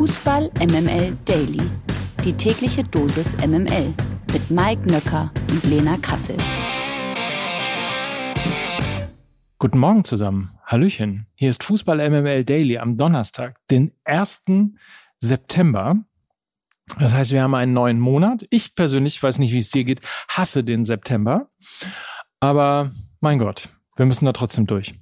Fußball MML Daily. Die tägliche Dosis MML mit Mike Nöcker und Lena Kassel. Guten Morgen zusammen. Hallöchen. Hier ist Fußball MML Daily am Donnerstag, den 1. September. Das heißt, wir haben einen neuen Monat. Ich persönlich, weiß nicht, wie es dir geht, hasse den September. Aber mein Gott, wir müssen da trotzdem durch.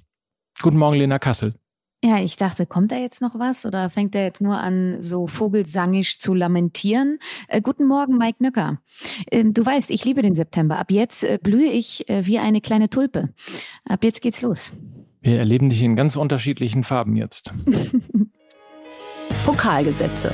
Guten Morgen, Lena Kassel. Ja, ich dachte, kommt da jetzt noch was oder fängt er jetzt nur an, so vogelsangisch zu lamentieren? Äh, guten Morgen, Mike Nöcker. Äh, du weißt, ich liebe den September. Ab jetzt äh, blühe ich äh, wie eine kleine Tulpe. Ab jetzt geht's los. Wir erleben dich in ganz unterschiedlichen Farben jetzt. Pokalgesetze.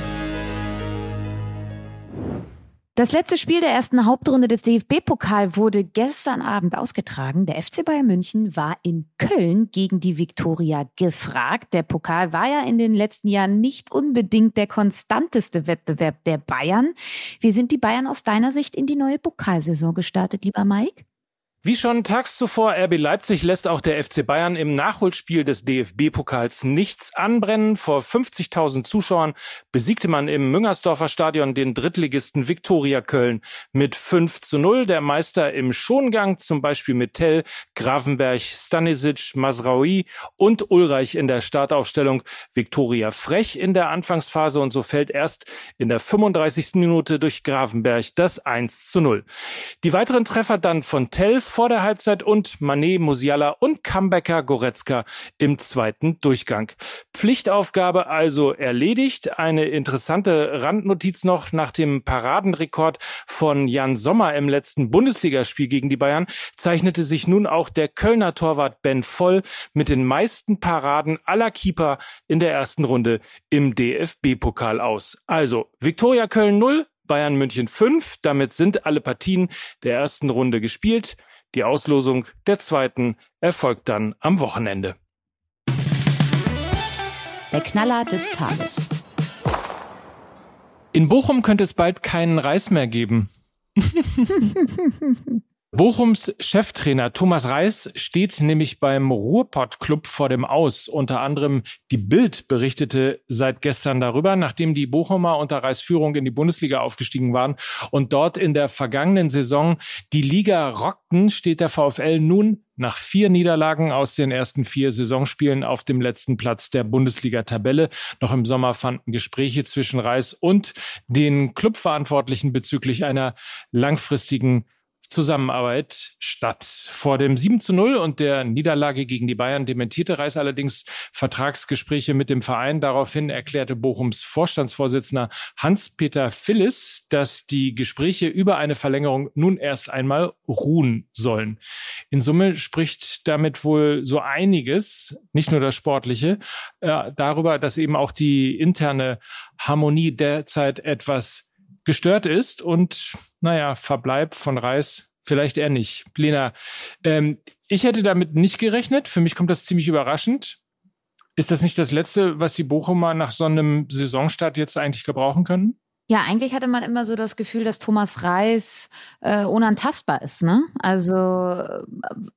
Das letzte Spiel der ersten Hauptrunde des DFB-Pokal wurde gestern Abend ausgetragen. Der FC Bayern München war in Köln gegen die Viktoria gefragt. Der Pokal war ja in den letzten Jahren nicht unbedingt der konstanteste Wettbewerb der Bayern. Wie sind die Bayern aus deiner Sicht in die neue Pokalsaison gestartet, lieber Mike? Wie schon tags zuvor RB Leipzig lässt auch der FC Bayern im Nachholspiel des DFB-Pokals nichts anbrennen. Vor 50.000 Zuschauern besiegte man im Müngersdorfer Stadion den Drittligisten Viktoria Köln mit 5 zu 0. Der Meister im Schongang, zum Beispiel mit Tell, Grafenberg, Stanisic, Masraoui und Ulreich in der Startaufstellung. Viktoria frech in der Anfangsphase und so fällt erst in der 35. Minute durch Grafenberg das 1 zu 0. Die weiteren Treffer dann von Tell vor der Halbzeit und Manet, Musiala und Comebacker Goretzka im zweiten Durchgang. Pflichtaufgabe also erledigt. Eine interessante Randnotiz noch nach dem Paradenrekord von Jan Sommer im letzten Bundesligaspiel gegen die Bayern zeichnete sich nun auch der Kölner Torwart Ben Voll mit den meisten Paraden aller Keeper in der ersten Runde im DFB-Pokal aus. Also Viktoria Köln 0, Bayern München 5. Damit sind alle Partien der ersten Runde gespielt. Die Auslosung der zweiten erfolgt dann am Wochenende. Der Knaller des Tages. In Bochum könnte es bald keinen Reis mehr geben. Bochums Cheftrainer Thomas Reis steht nämlich beim Ruhrpott Club vor dem Aus. Unter anderem die Bild berichtete seit gestern darüber, nachdem die Bochumer unter Reis Führung in die Bundesliga aufgestiegen waren und dort in der vergangenen Saison die Liga rockten, steht der VfL nun nach vier Niederlagen aus den ersten vier Saisonspielen auf dem letzten Platz der Bundesliga-Tabelle. Noch im Sommer fanden Gespräche zwischen Reis und den Clubverantwortlichen bezüglich einer langfristigen Zusammenarbeit statt. Vor dem 7 zu 0 und der Niederlage gegen die Bayern dementierte Reis allerdings Vertragsgespräche mit dem Verein. Daraufhin erklärte Bochums Vorstandsvorsitzender Hans-Peter Phillis, dass die Gespräche über eine Verlängerung nun erst einmal ruhen sollen. In Summe spricht damit wohl so einiges, nicht nur das Sportliche, äh, darüber, dass eben auch die interne Harmonie derzeit etwas gestört ist und naja, Verbleib von Reis vielleicht eher nicht. Lena, ähm, ich hätte damit nicht gerechnet. Für mich kommt das ziemlich überraschend. Ist das nicht das Letzte, was die Bochumer nach so einem Saisonstart jetzt eigentlich gebrauchen können? Ja, eigentlich hatte man immer so das Gefühl, dass Thomas Reis äh, unantastbar ist. Ne? Also äh,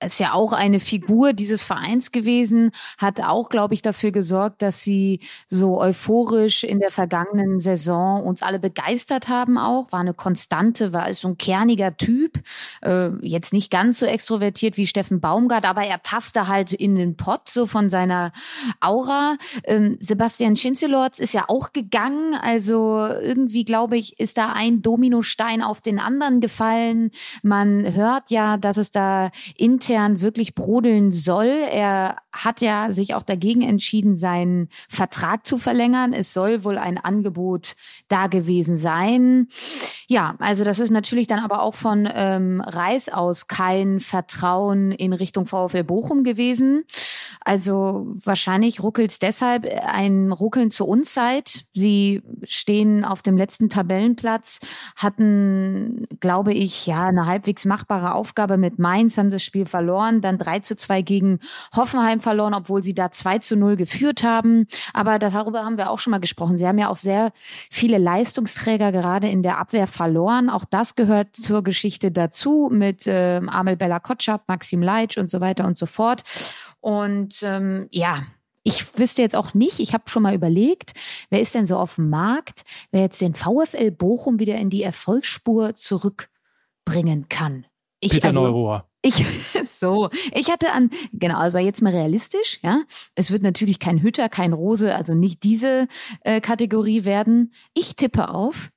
ist ja auch eine Figur dieses Vereins gewesen, hat auch, glaube ich, dafür gesorgt, dass sie so euphorisch in der vergangenen Saison uns alle begeistert haben. Auch war eine Konstante, war so ein kerniger Typ, äh, jetzt nicht ganz so extrovertiert wie Steffen Baumgart, aber er passte halt in den Pott so von seiner Aura. Ähm, Sebastian Schinzelorz ist ja auch gegangen, also irgendwie irgendwie, glaube ich, ist da ein Dominostein auf den anderen gefallen. Man hört ja, dass es da intern wirklich brodeln soll. Er hat ja sich auch dagegen entschieden, seinen Vertrag zu verlängern. Es soll wohl ein Angebot da gewesen sein. Ja, also das ist natürlich dann aber auch von ähm, Reis aus kein Vertrauen in Richtung VfL Bochum gewesen. Also wahrscheinlich ruckelt es deshalb ein Ruckeln zur Unzeit. Sie stehen auf dem letzten Tabellenplatz, hatten, glaube ich, ja, eine halbwegs machbare Aufgabe mit Mainz, haben das Spiel verloren, dann 3 zu 2 gegen Hoffenheim verloren, obwohl sie da 2 zu 0 geführt haben. Aber darüber haben wir auch schon mal gesprochen. Sie haben ja auch sehr viele Leistungsträger gerade in der Abwehr verloren. Auch das gehört zur Geschichte dazu mit äh, Amel Bella Kotschap, Maxim Leitsch und so weiter und so fort. Und ähm, ja, Ich wüsste jetzt auch nicht, ich habe schon mal überlegt, wer ist denn so auf dem Markt, wer jetzt den VfL Bochum wieder in die Erfolgsspur zurückbringen kann. Ich, Peter also, Neurohr. Ich, so, ich hatte an, genau, aber jetzt mal realistisch, ja. Es wird natürlich kein Hütter, kein Rose, also nicht diese äh, Kategorie werden. Ich tippe auf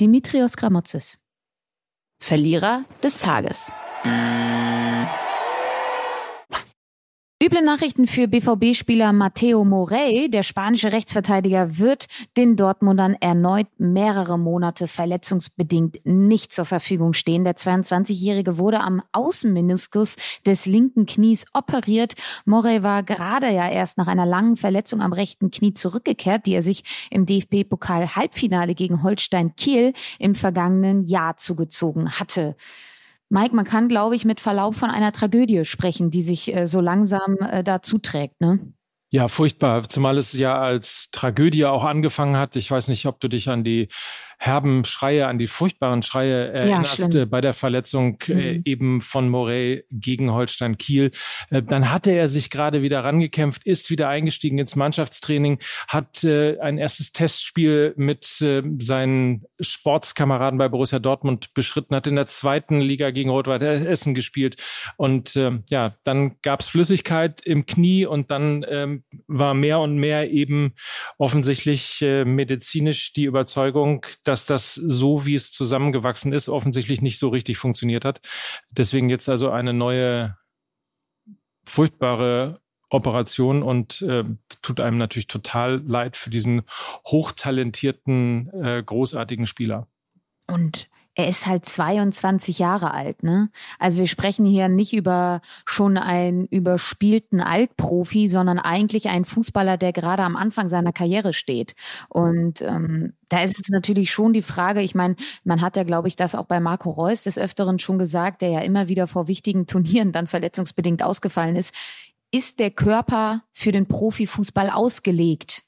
Dimitrios Gramotzes. Verlierer des Tages. Üble Nachrichten für BVB-Spieler Matteo Morey. Der spanische Rechtsverteidiger wird den Dortmundern erneut mehrere Monate verletzungsbedingt nicht zur Verfügung stehen. Der 22-Jährige wurde am Außenmeniskus des linken Knies operiert. Morey war gerade ja erst nach einer langen Verletzung am rechten Knie zurückgekehrt, die er sich im DFB-Pokal-Halbfinale gegen Holstein Kiel im vergangenen Jahr zugezogen hatte. Mike, man kann, glaube ich, mit Verlaub von einer Tragödie sprechen, die sich äh, so langsam äh, da zuträgt, ne? Ja, furchtbar, zumal es ja als Tragödie auch angefangen hat. Ich weiß nicht, ob du dich an die herben Schreie, an die furchtbaren Schreie erinnerst ja, bei der Verletzung äh, mhm. eben von Morey gegen Holstein Kiel. Äh, dann hatte er sich gerade wieder rangekämpft, ist wieder eingestiegen ins Mannschaftstraining, hat äh, ein erstes Testspiel mit äh, seinen Sportskameraden bei Borussia Dortmund beschritten, hat in der zweiten Liga gegen Rot-Weiß Essen gespielt und äh, ja, dann gab es Flüssigkeit im Knie und dann ähm, war mehr und mehr eben offensichtlich äh, medizinisch die Überzeugung, dass das so, wie es zusammengewachsen ist, offensichtlich nicht so richtig funktioniert hat. Deswegen jetzt also eine neue furchtbare Operation und äh, tut einem natürlich total leid für diesen hochtalentierten, äh, großartigen Spieler. Und er ist halt 22 Jahre alt, ne? Also wir sprechen hier nicht über schon einen überspielten Altprofi, sondern eigentlich einen Fußballer, der gerade am Anfang seiner Karriere steht. Und ähm, da ist es natürlich schon die Frage, ich meine, man hat ja, glaube ich, das auch bei Marco Reus des Öfteren schon gesagt, der ja immer wieder vor wichtigen Turnieren dann verletzungsbedingt ausgefallen ist. Ist der Körper für den Profifußball ausgelegt?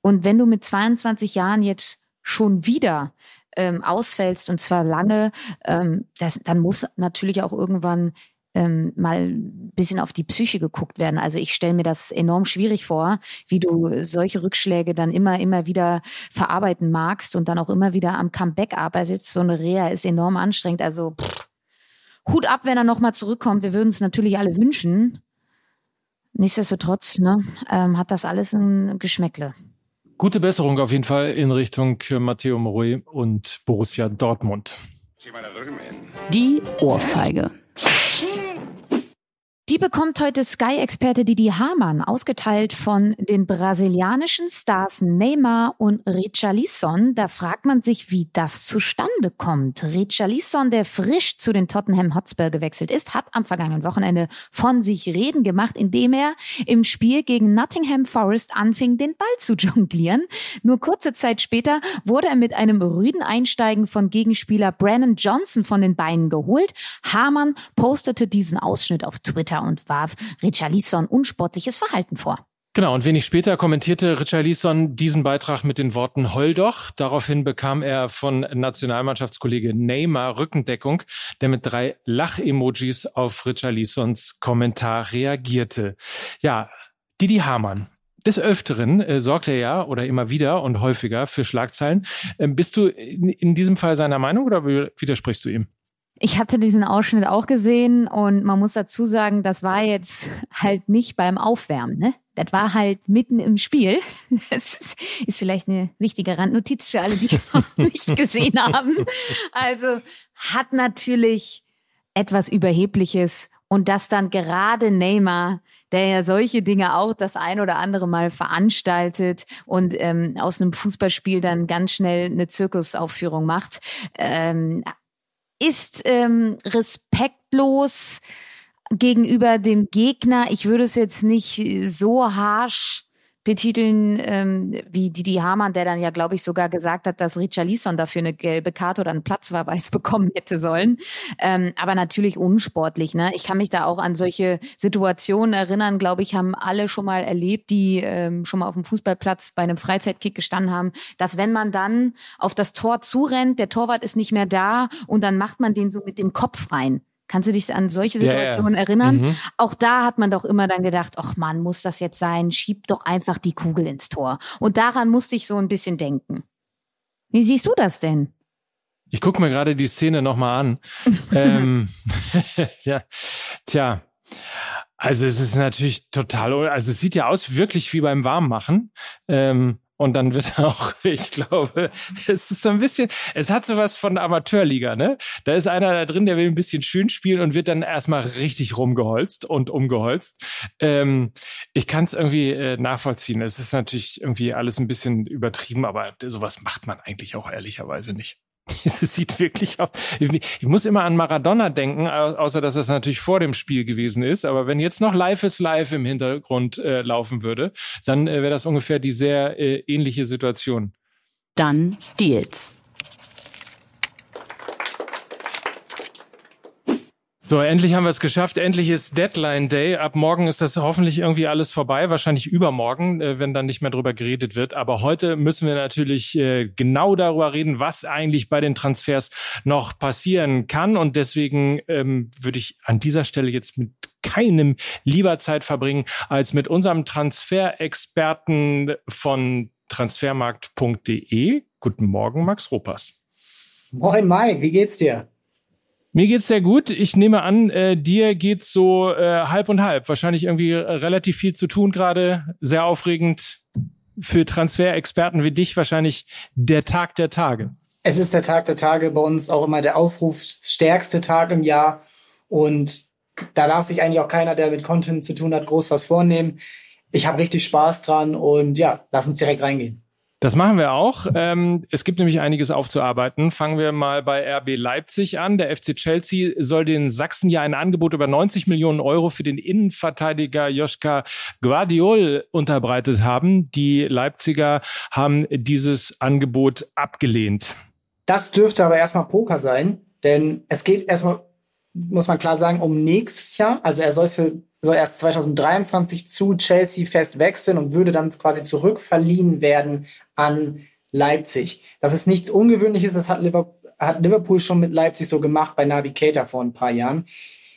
Und wenn du mit 22 Jahren jetzt schon wieder ähm, ausfällst und zwar lange, ähm, das, dann muss natürlich auch irgendwann ähm, mal ein bisschen auf die Psyche geguckt werden. Also ich stelle mir das enorm schwierig vor, wie du solche Rückschläge dann immer, immer wieder verarbeiten magst und dann auch immer wieder am Comeback arbeitest. So eine Reha ist enorm anstrengend. Also pff, Hut ab, wenn er nochmal zurückkommt. Wir würden es natürlich alle wünschen. Nichtsdestotrotz ne, ähm, hat das alles ein Geschmäckle. Gute Besserung auf jeden Fall in Richtung Matteo Morui und Borussia Dortmund. Die Ohrfeige. Die bekommt heute Sky-Experte Didi Hamann, ausgeteilt von den brasilianischen Stars Neymar und Richarlison. Da fragt man sich, wie das zustande kommt. Richarlison, der frisch zu den Tottenham Hotspur gewechselt ist, hat am vergangenen Wochenende von sich reden gemacht, indem er im Spiel gegen Nottingham Forest anfing, den Ball zu jonglieren. Nur kurze Zeit später wurde er mit einem rüden Einsteigen von Gegenspieler Brennan Johnson von den Beinen geholt. Hamann postete diesen Ausschnitt auf Twitter Twitter und warf Richarlison unsportliches Verhalten vor. Genau, und wenig später kommentierte Richarlison diesen Beitrag mit den Worten Heul doch. Daraufhin bekam er von Nationalmannschaftskollege Neymar Rückendeckung, der mit drei Lach-Emojis auf Richarlisons Kommentar reagierte. Ja, Didi Hamann, des Öfteren äh, sorgt er ja oder immer wieder und häufiger für Schlagzeilen. Ähm, bist du in, in, diesem Fall seiner Meinung oder widersprichst du ihm? Ich hatte diesen Ausschnitt auch gesehen und man muss dazu sagen, das war jetzt halt nicht beim Aufwärmen, ne? Das war halt mitten im Spiel. Das ist, ist vielleicht eine wichtige Randnotiz für alle, die es noch nicht gesehen haben. Also hat natürlich etwas Überhebliches und das dann gerade Neymar, der ja solche Dinge auch das ein oder andere Mal veranstaltet und ähm, aus einem Fußballspiel dann ganz schnell eine Zirkusaufführung macht, ähm, ist ähm, respektlos gegenüber dem Gegner. Ich würde es jetzt nicht so harsh betiteln ähm, wie Didi Hamann, der dann ja, glaube ich, sogar gesagt hat, dass Richarlison dafür eine gelbe Karte oder einen Platzverweis bekommen hätte sollen. Ähm, aber natürlich unsportlich. Ne? Ich kann mich da auch an solche Situationen erinnern, glaube ich, haben alle schon mal erlebt, die ähm, schon mal auf dem Fußballplatz bei einem Freizeitkick gestanden haben, dass wenn man dann auf das Tor zurennt, der Torwart ist nicht mehr da und dann macht man den so mit dem Kopf rein Kannst du dich an solche Situationen ja, ja. erinnern? Mhm. Auch da hat man doch immer dann gedacht, ach man, muss das jetzt sein? Schieb doch einfach die Kugel ins Tor. Und daran musste ich so ein bisschen denken. Wie siehst du das denn? Ich gucke mir gerade die Szene nochmal an. ähm, ja, tja. Also es ist natürlich total, also es sieht ja aus wirklich wie beim Warmmachen. Ähm, und dann wird auch, ich glaube, es ist so ein bisschen, es hat sowas von Amateurliga, ne? Da ist einer da drin, der will ein bisschen schön spielen und wird dann erstmal richtig rumgeholzt und umgeholzt. Ähm, ich kann es irgendwie äh, nachvollziehen. Es ist natürlich irgendwie alles ein bisschen übertrieben, aber sowas macht man eigentlich auch ehrlicherweise nicht. Es sieht wirklich aus. Ich muss immer an Maradona denken, außer dass das natürlich vor dem Spiel gewesen ist. Aber wenn jetzt noch Life is Life im Hintergrund äh, laufen würde, dann äh, wäre das ungefähr die sehr äh, ähnliche Situation. Dann Deals. So, endlich haben wir es geschafft. Endlich ist Deadline Day. Ab morgen ist das hoffentlich irgendwie alles vorbei. Wahrscheinlich übermorgen, äh, wenn dann nicht mehr drüber geredet wird. Aber heute müssen wir natürlich äh, genau darüber reden, was eigentlich bei den Transfers noch passieren kann. Und deswegen ähm, würde ich an dieser Stelle jetzt mit keinem lieber Zeit verbringen als mit unserem Transferexperten von transfermarkt.de. Guten Morgen, Max Ropas. Moin, Mike. Wie geht's dir? Mir geht's sehr gut. Ich nehme an, äh, dir geht's so äh, halb und halb. Wahrscheinlich irgendwie äh, relativ viel zu tun gerade. Sehr aufregend für Transferexperten wie dich wahrscheinlich der Tag der Tage. Es ist der Tag der Tage, bei uns auch immer der aufrufsstärkste Tag im Jahr. Und da darf sich eigentlich auch keiner, der mit Content zu tun hat, groß was vornehmen. Ich habe richtig Spaß dran und ja, lass uns direkt reingehen. Das machen wir auch. Ähm, es gibt nämlich einiges aufzuarbeiten. Fangen wir mal bei RB Leipzig an. Der FC Chelsea soll den Sachsen ja ein Angebot über 90 Millionen Euro für den Innenverteidiger Joschka Guardiol unterbreitet haben. Die Leipziger haben dieses Angebot abgelehnt. Das dürfte aber erstmal Poker sein, denn es geht erstmal, muss man klar sagen, um nächstes Jahr. Also er soll für soll erst 2023 zu Chelsea fest wechseln und würde dann quasi zurückverliehen werden an Leipzig. Das ist nichts Ungewöhnliches, das hat Liverpool, schon mit Leipzig so gemacht bei Navigator vor ein paar Jahren.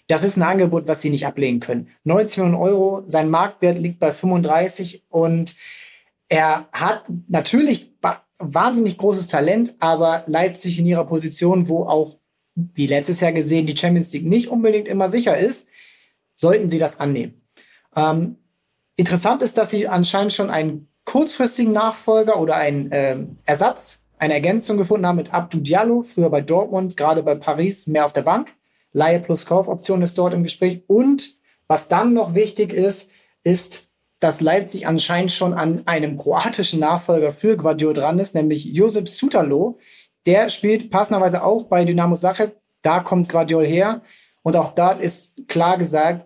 Das ist ein Angebot, was sie nicht ablehnen können. 90 Millionen Euro, sein Marktwert liegt bei 35 und er hat natürlich wahnsinnig großes Talent, aber Leipzig in ihrer Position, wo auch, wie letztes Jahr gesehen, die Champions League nicht unbedingt immer sicher ist, sollten sie das annehmen. Ähm, interessant ist, dass sie anscheinend schon einen kurzfristigen Nachfolger oder einen äh, Ersatz, eine Ergänzung gefunden haben mit Abdou Diallo, früher bei Dortmund, gerade bei Paris mehr auf der Bank. Laie plus Kaufoption ist dort im Gespräch. Und was dann noch wichtig ist, ist, dass Leipzig anscheinend schon an einem kroatischen Nachfolger für Guardiola dran ist, nämlich Josip Sutalo. Der spielt passenderweise auch bei Dynamo Zagreb. Da kommt Guardiola her. Und auch dort ist klar gesagt,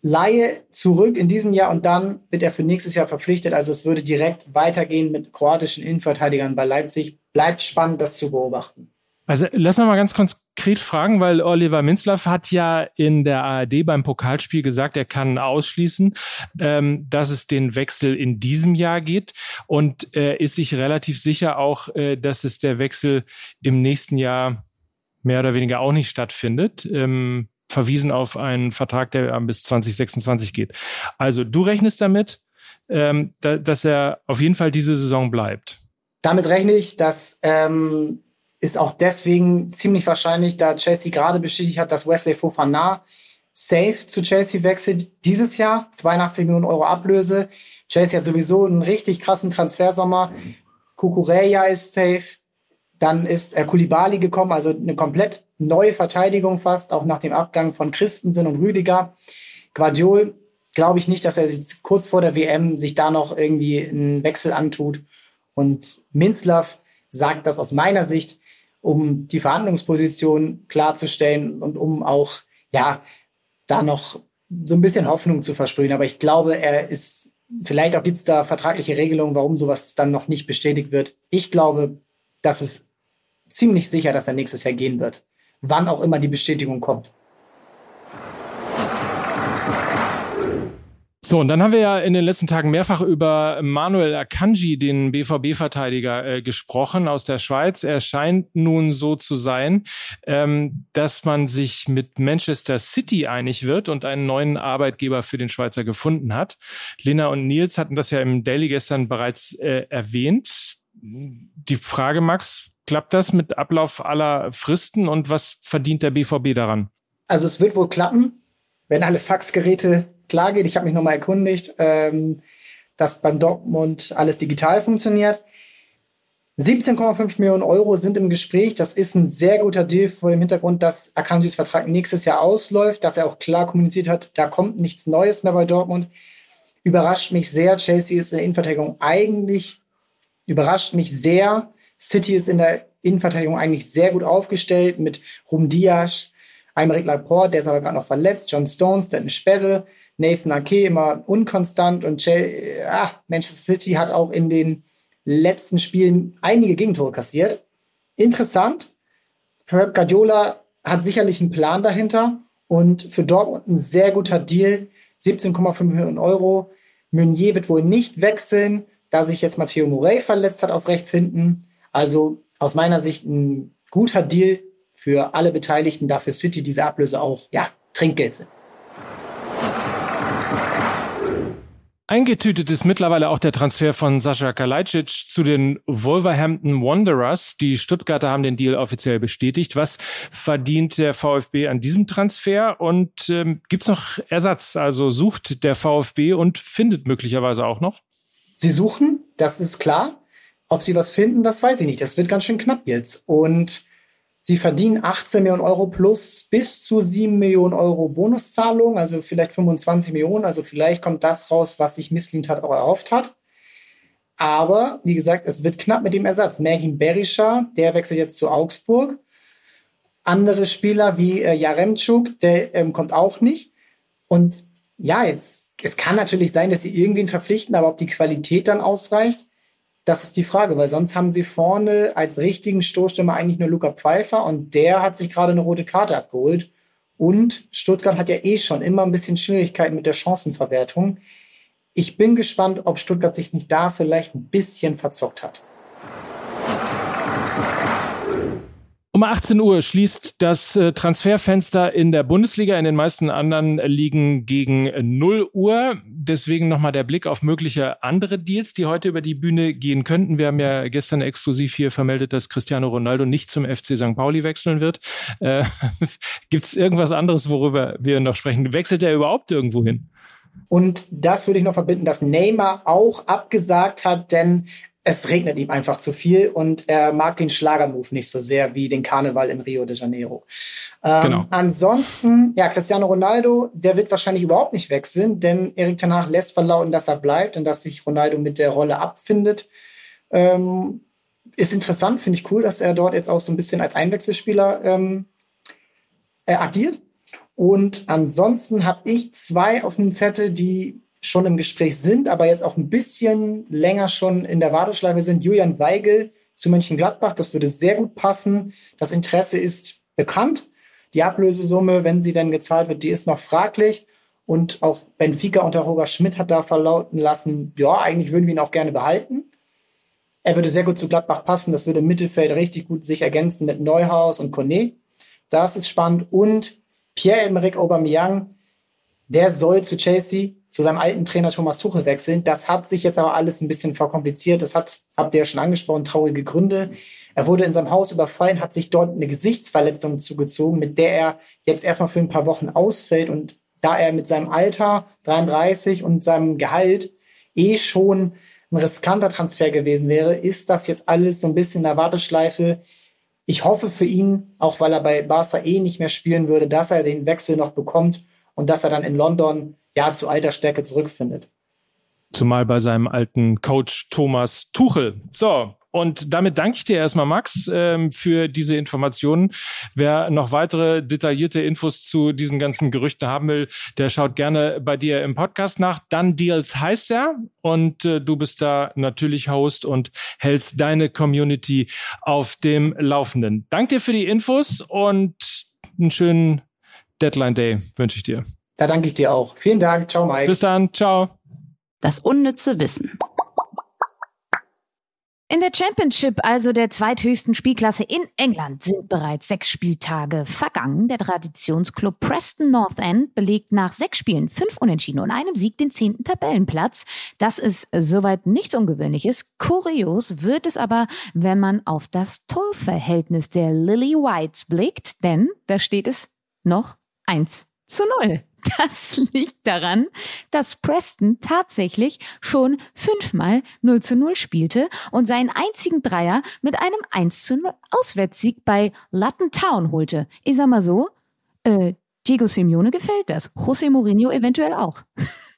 Laie zurück in diesem Jahr und dann wird er für nächstes Jahr verpflichtet. Also es würde direkt weitergehen mit kroatischen Innenverteidigern bei Leipzig. Bleibt spannend, das zu beobachten. Also lass uns mal ganz konkret fragen, weil Oliver Minzlaff hat ja in der ARD beim Pokalspiel gesagt, er kann ausschließen, ähm, dass es den Wechsel in diesem Jahr geht und äh, ist sich relativ sicher auch, äh, dass es der Wechsel im nächsten Jahr mehr oder weniger auch nicht stattfindet. Ähm, verwiesen auf einen Vertrag, der bis 2026 geht. Also du rechnest damit, ähm, da, dass er auf jeden Fall diese Saison bleibt. Damit rechne ich, das ähm, ist auch deswegen ziemlich wahrscheinlich, da Chelsea gerade bestätigt hat, dass Wesley Fofana safe zu Chelsea wechselt dieses Jahr. 82 Millionen Euro Ablöse. Chelsea hat sowieso einen richtig krassen Transfersommer. Kukureya ist safe. Dann ist äh, Kulibali gekommen, also eine komplett neue Verteidigung fast, auch nach dem Abgang von Christensen und Rüdiger. Guardiol glaube ich nicht, dass er sich kurz vor der WM sich da noch irgendwie einen Wechsel antut. Und Minzlaff sagt das aus meiner Sicht, um die Verhandlungsposition klarzustellen und um auch, ja, da noch so ein bisschen Hoffnung zu versprühen. Aber ich glaube, er ist, vielleicht auch gibt es da vertragliche Regelungen, warum sowas dann noch nicht bestätigt wird. Ich glaube, dass es ziemlich sicher, dass er nächstes Jahr gehen wird wann auch immer die Bestätigung kommt. So, und dann haben wir ja in den letzten Tagen mehrfach über Manuel Akanji, den BVB-Verteidiger, äh, gesprochen aus der Schweiz. Er scheint nun so zu sein, ähm, dass man sich mit Manchester City einig wird und einen neuen Arbeitgeber für den Schweizer gefunden hat. Lena und Nils hatten das ja im Daily gestern bereits äh, erwähnt. Die Frage, Max, klappt das mit Ablauf aller Fristen und was verdient der BVB daran? Also es wird wohl klappen, wenn alle Faxgeräte klar geht. Ich habe mich nochmal erkundigt, ähm, dass beim Dortmund alles digital funktioniert. 17,5 Millionen Euro sind im Gespräch. Das ist ein sehr guter Deal vor dem Hintergrund, dass Akanjis Vertrag nächstes Jahr ausläuft, dass er auch klar kommuniziert hat, da kommt nichts Neues mehr bei Dortmund. Überrascht mich sehr. Chelsea ist in der Innenverteidigung eigentlich, überrascht mich sehr. City ist in der Innenverteidigung eigentlich sehr gut aufgestellt mit Rum Diaz, Aymeric Laporte, der ist aber gerade noch verletzt, John Stones, der hat eine Sperre. Nathan Ake immer unkonstant und Chelsea, ah, Manchester City hat auch in den letzten Spielen einige Gegentore kassiert. Interessant. Pep Guardiola hat sicherlich einen Plan dahinter und für Dortmund ein sehr guter Deal. 17,5 Millionen Euro. Meunier wird wohl nicht wechseln, da sich jetzt Matteo Morey verletzt hat auf rechts hinten. Also aus meiner Sicht ein guter Deal für alle Beteiligten, da für City diese Ablöse auch ja, Trinkgeld sind. Eingetütet ist mittlerweile auch der Transfer von Sascha Kalajdzic zu den Wolverhampton Wanderers. Die Stuttgarter haben den Deal offiziell bestätigt. Was verdient der VfB an diesem Transfer und ähm, gibt es noch Ersatz? Also sucht der VfB und findet möglicherweise auch noch? Sie suchen, das ist klar. Ob sie was finden, das weiß ich nicht. Das wird ganz schön knapp jetzt. Und Sie verdienen 18 Millionen Euro plus bis zu 7 Millionen Euro Bonuszahlung, also vielleicht 25 Millionen. Also vielleicht kommt das raus, was sich Misslint hat auch erhofft hat. Aber wie gesagt, es wird knapp mit dem Ersatz. Mergin Berisha, der wechselt jetzt zu Augsburg. Andere Spieler wie äh, Jaremczuk, der ähm, kommt auch nicht. Und ja, jetzt, es kann natürlich sein, dass sie irgendwen verpflichten, aber ob die Qualität dann ausreicht, das ist die Frage, weil sonst haben sie vorne als richtigen Stoßstürmer eigentlich nur Luca Pfeiffer und der hat sich gerade eine rote Karte abgeholt. Und Stuttgart hat ja eh schon immer ein bisschen Schwierigkeiten mit der Chancenverwertung. Ich bin gespannt, ob Stuttgart sich nicht da vielleicht ein bisschen verzockt hat. Um 18 Uhr schließt das äh, Transferfenster in der Bundesliga. In den meisten anderen liegen gegen 0 Uhr. Deswegen nochmal der Blick auf mögliche andere Deals, die heute über die Bühne gehen könnten. Wir haben ja gestern exklusiv hier vermeldet, dass Cristiano Ronaldo nicht zum FC St. Pauli wechseln wird. Äh, Gibt es irgendwas anderes, worüber wir noch sprechen? Wechselt er überhaupt irgendwo hin? Und das würde ich noch verbinden, dass Neymar auch abgesagt hat, denn es regnet ihm einfach zu viel und er mag den Schlagermove nicht so sehr wie den Karneval in Rio de Janeiro. Ähm, genau. Ansonsten, ja, Cristiano Ronaldo, der wird wahrscheinlich überhaupt nicht wechseln, denn Erik Tanach lässt verlauten, dass er bleibt und dass sich Ronaldo mit der Rolle abfindet. Ähm, ist interessant, finde ich cool, dass er dort jetzt auch so ein bisschen als Einwechselspieler ähm, äh, agiert. Und ansonsten habe ich zwei auf dem Zettel, die schon im Gespräch sind, aber jetzt auch ein bisschen länger schon in der Warteschleife sind. Julian Weigel zu Mönchengladbach, das würde sehr gut passen. Das Interesse ist bekannt. Die Ablösesumme, wenn sie denn gezahlt wird, die ist noch fraglich. Und auch Benfica unter Roger Schmidt hat da verlauten lassen, ja, eigentlich würden wir ihn auch gerne behalten. Er würde sehr gut zu Gladbach passen. Das würde im Mittelfeld richtig gut sich ergänzen mit Neuhaus und Kone. Das ist spannend. Und Pierre-Emerick Aubameyang, der soll zu Chelsea zu seinem alten Trainer Thomas Tuchel wechseln. Das hat sich jetzt aber alles ein bisschen verkompliziert. Das hat, habt ihr ja schon angesprochen, traurige Gründe. Er wurde in seinem Haus überfallen, hat sich dort eine Gesichtsverletzung zugezogen, mit der er jetzt erstmal für ein paar Wochen ausfällt. Und da er mit seinem Alter 33 und seinem Gehalt eh schon ein riskanter Transfer gewesen wäre, ist das jetzt alles so ein bisschen in der Warteschleife. Ich hoffe für ihn, auch weil er bei Barca eh nicht mehr spielen würde, dass er den Wechsel noch bekommt und dass er dann in London ja zu alter Stärke zurückfindet. Zumal bei seinem alten Coach Thomas Tuchel. So, und damit danke ich dir erstmal, Max, ähm, für diese Informationen. Wer noch weitere detaillierte Infos zu diesen ganzen Gerüchten haben will, der schaut gerne bei dir im Podcast nach. Dann Deals heißt er und äh, du bist da natürlich Host und hältst deine Community auf dem Laufenden. Danke dir für die Infos und einen schönen Deadline Day wünsche ich dir. Da danke ich dir auch. Vielen Dank. Ciao, Mike. Bis dann. Ciao. Das unnütze Wissen. In der Championship, also der zweithöchsten Spielklasse in England, sind bereits sechs Spieltage vergangen. Der Traditionsclub Preston North End belegt nach sechs Spielen fünf Unentschieden und einem Sieg den zehnten Tabellenplatz. Das ist soweit nichts Ungewöhnliches. Kurios wird es aber, wenn man auf das Torverhältnis der Lily Whites blickt, denn da steht es noch eins zu null. Das liegt daran, dass Preston tatsächlich schon fünfmal 0 zu 0 spielte und seinen einzigen Dreier mit einem 1 zu 0 Auswärtssieg bei Lutton Town holte. Ich sag mal so, äh, Diego Simeone gefällt das. José Mourinho eventuell auch.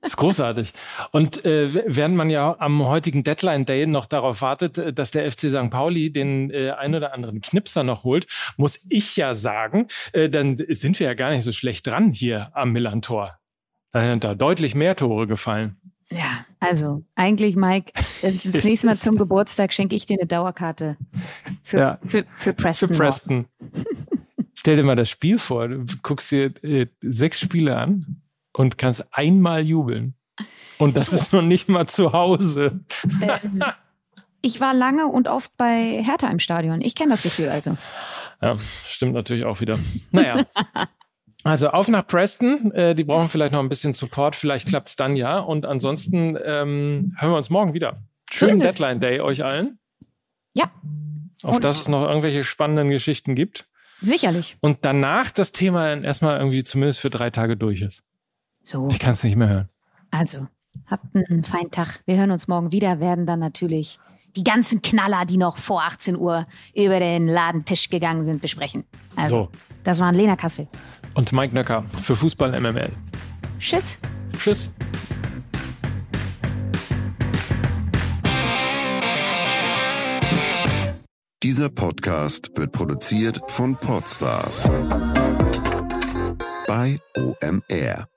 Das ist großartig. Und äh, während man ja am heutigen Deadline Day noch darauf wartet, äh, dass der FC St. Pauli den äh, ein oder anderen Knipser noch holt, muss ich ja sagen, äh, dann sind wir ja gar nicht so schlecht dran hier am Millantor. Da sind da deutlich mehr Tore gefallen. Ja, also eigentlich, Mike, das nächste Mal zum Geburtstag schenke ich dir eine Dauerkarte für, Ja. für, für Preston. Für Preston. Stell dir mal das Spiel vor. Du guckst dir äh, sechs Spiele an und kannst einmal jubeln. Und das ist noch nicht mal zu Hause. Ähm, ich war lange und oft bei Hertha im Stadion. Ich kenne das Gefühl also. Ja, stimmt natürlich auch wieder. Naja. Also auf nach Preston. Äh, die brauchen vielleicht noch ein bisschen Support. Vielleicht klappt's dann ja. Und ansonsten ähm, hören wir uns morgen wieder. So Schönen es. Deadline Day euch allen. Ja. Auf Und- dass es noch irgendwelche spannenden Geschichten gibt. Sicherlich. Und danach das Thema dann erstmal irgendwie zumindest für drei Tage durch ist. So, Ich kann es nicht mehr hören. also, habt einen feinen Tag. Wir hören uns morgen wieder, werden dann natürlich die ganzen Knaller, die noch vor 18 Uhr über den Ladentisch gegangen sind, besprechen. Also, So. das waren Lena Kassel. Und Mike Nöcker für Fußball MML. Tschüss. Tschüss. Dieser Podcast wird produziert von Podstars bei OMR.